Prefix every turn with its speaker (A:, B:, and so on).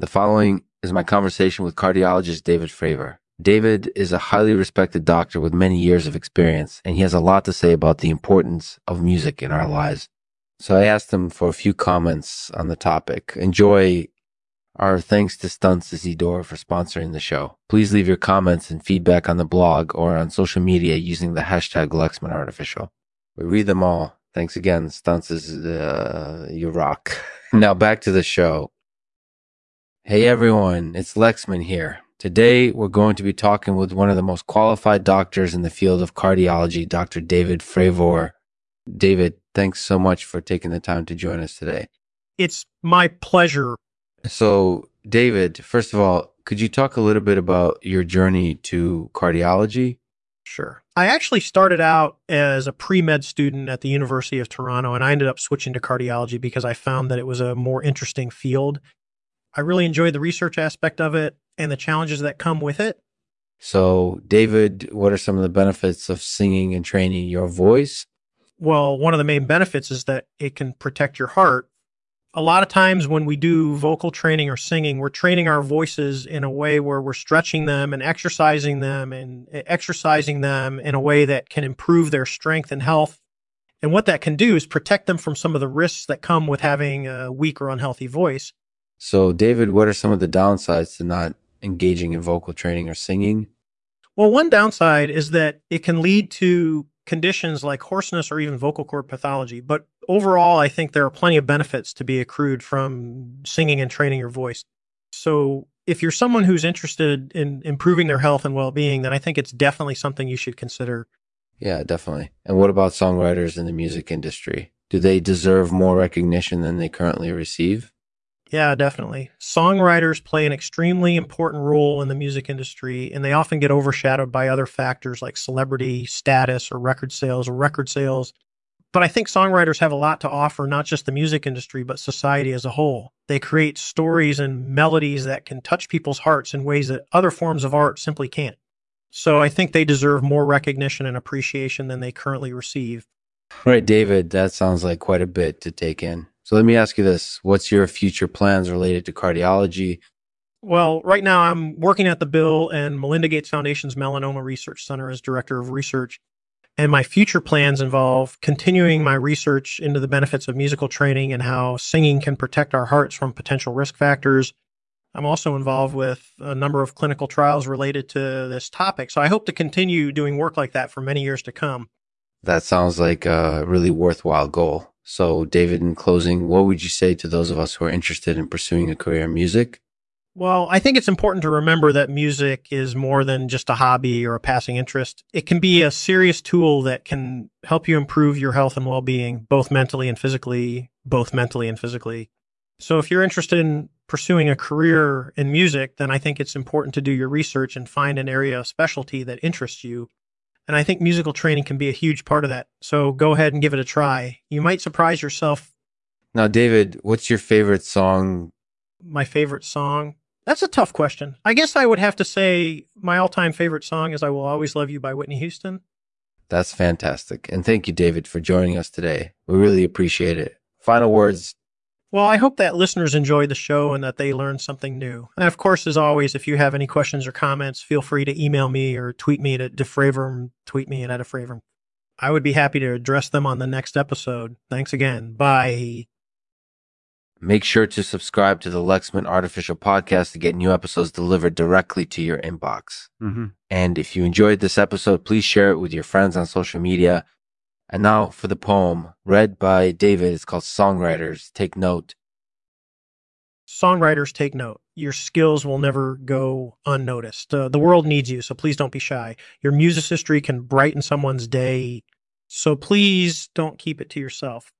A: The following is my conversation with cardiologist David Fravor. David is a highly respected doctor with many years of experience, and he has a lot to say about the importance of music in our lives. So I asked him for a few comments on the topic. Enjoy our thanks to Stunts Isidore for sponsoring the show. Please leave your comments and feedback on the blog or on social media using the hashtag LexmanArtificial. We read them all. Thanks again, Stunts is uh, you rock. now back to the show. Hey everyone, it's Lexman here. Today we're going to be talking with one of the most qualified doctors in the field of cardiology, Dr. David Fravor. David, thanks so much for taking the time to join us today.
B: It's my pleasure.
A: So, David, first of all, could you talk a little bit about your journey to cardiology?
B: Sure. I actually started out as a pre med student at the University of Toronto, and I ended up switching to cardiology because I found that it was a more interesting field. I really enjoyed the research aspect of it and the challenges that come with it.
A: So, David, what are some of the benefits of singing and training your voice?
B: Well, one of the main benefits is that it can protect your heart. A lot of times when we do vocal training or singing, we're training our voices in a way where we're stretching them and exercising them and eh, exercising them in a way that can improve their strength and health. And what that can do is protect them from some of the risks that come with having a weak or unhealthy voice.
A: So, David, what are some of the downsides to not engaging in vocal training or singing?
B: Well, one downside is that it can lead to conditions like hoarseness or even vocal cord pathology. But overall, I think there are plenty of benefits to be accrued from singing and training your voice. So, if you're someone who's interested in improving their health and well being, then I think it's definitely something you should consider.
A: Yeah, definitely. And what about songwriters in the music industry? Do they deserve more recognition than they currently receive?
B: Yeah, definitely. Songwriters play an extremely important role in the music industry, and they often get overshadowed by other factors like celebrity status or record sales or record sales. But I think songwriters have a lot to offer, not just the music industry, but society as a whole. They create stories and melodies that can touch people's hearts in ways that other forms of art simply can't. So I think they deserve more recognition and appreciation than they currently receive.
A: All right, David, that sounds like quite a bit to take in. So let me ask you this What's your future plans related to cardiology?
B: Well, right now I'm working at the Bill and Melinda Gates Foundation's Melanoma Research Center as Director of Research. And my future plans involve continuing my research into the benefits of musical training and how singing can protect our hearts from potential risk factors. I'm also involved with a number of clinical trials related to this topic. So I hope to continue doing work like that for many years to come.
A: That sounds like a really worthwhile goal. So, David, in closing, what would you say to those of us who are interested in pursuing a career in music?
B: Well, I think it's important to remember that music is more than just a hobby or a passing interest. It can be a serious tool that can help you improve your health and well being, both mentally and physically, both mentally and physically. So, if you're interested in pursuing a career in music, then I think it's important to do your research and find an area of specialty that interests you and I think musical training can be a huge part of that. So go ahead and give it a try. You might surprise yourself.
A: Now, David, what's your favorite song?
B: My favorite song? That's a tough question. I guess I would have to say my all time favorite song is I Will Always Love You by Whitney Houston.
A: That's fantastic. And thank you, David, for joining us today. We really appreciate it. Final words
B: well, I hope that listeners enjoyed the show and that they learned something new. And of course, as always, if you have any questions or comments, feel free to email me or tweet me at DeFravor, tweet me at DeFravor. I would be happy to address them on the next episode. Thanks again. Bye.
A: Make sure to subscribe to the Lexman Artificial Podcast to get new episodes delivered directly to your inbox. Mm-hmm. And if you enjoyed this episode, please share it with your friends on social media and now for the poem read by David. It's called Songwriters Take Note.
B: Songwriters take note. Your skills will never go unnoticed. Uh, the world needs you, so please don't be shy. Your music history can brighten someone's day, so please don't keep it to yourself.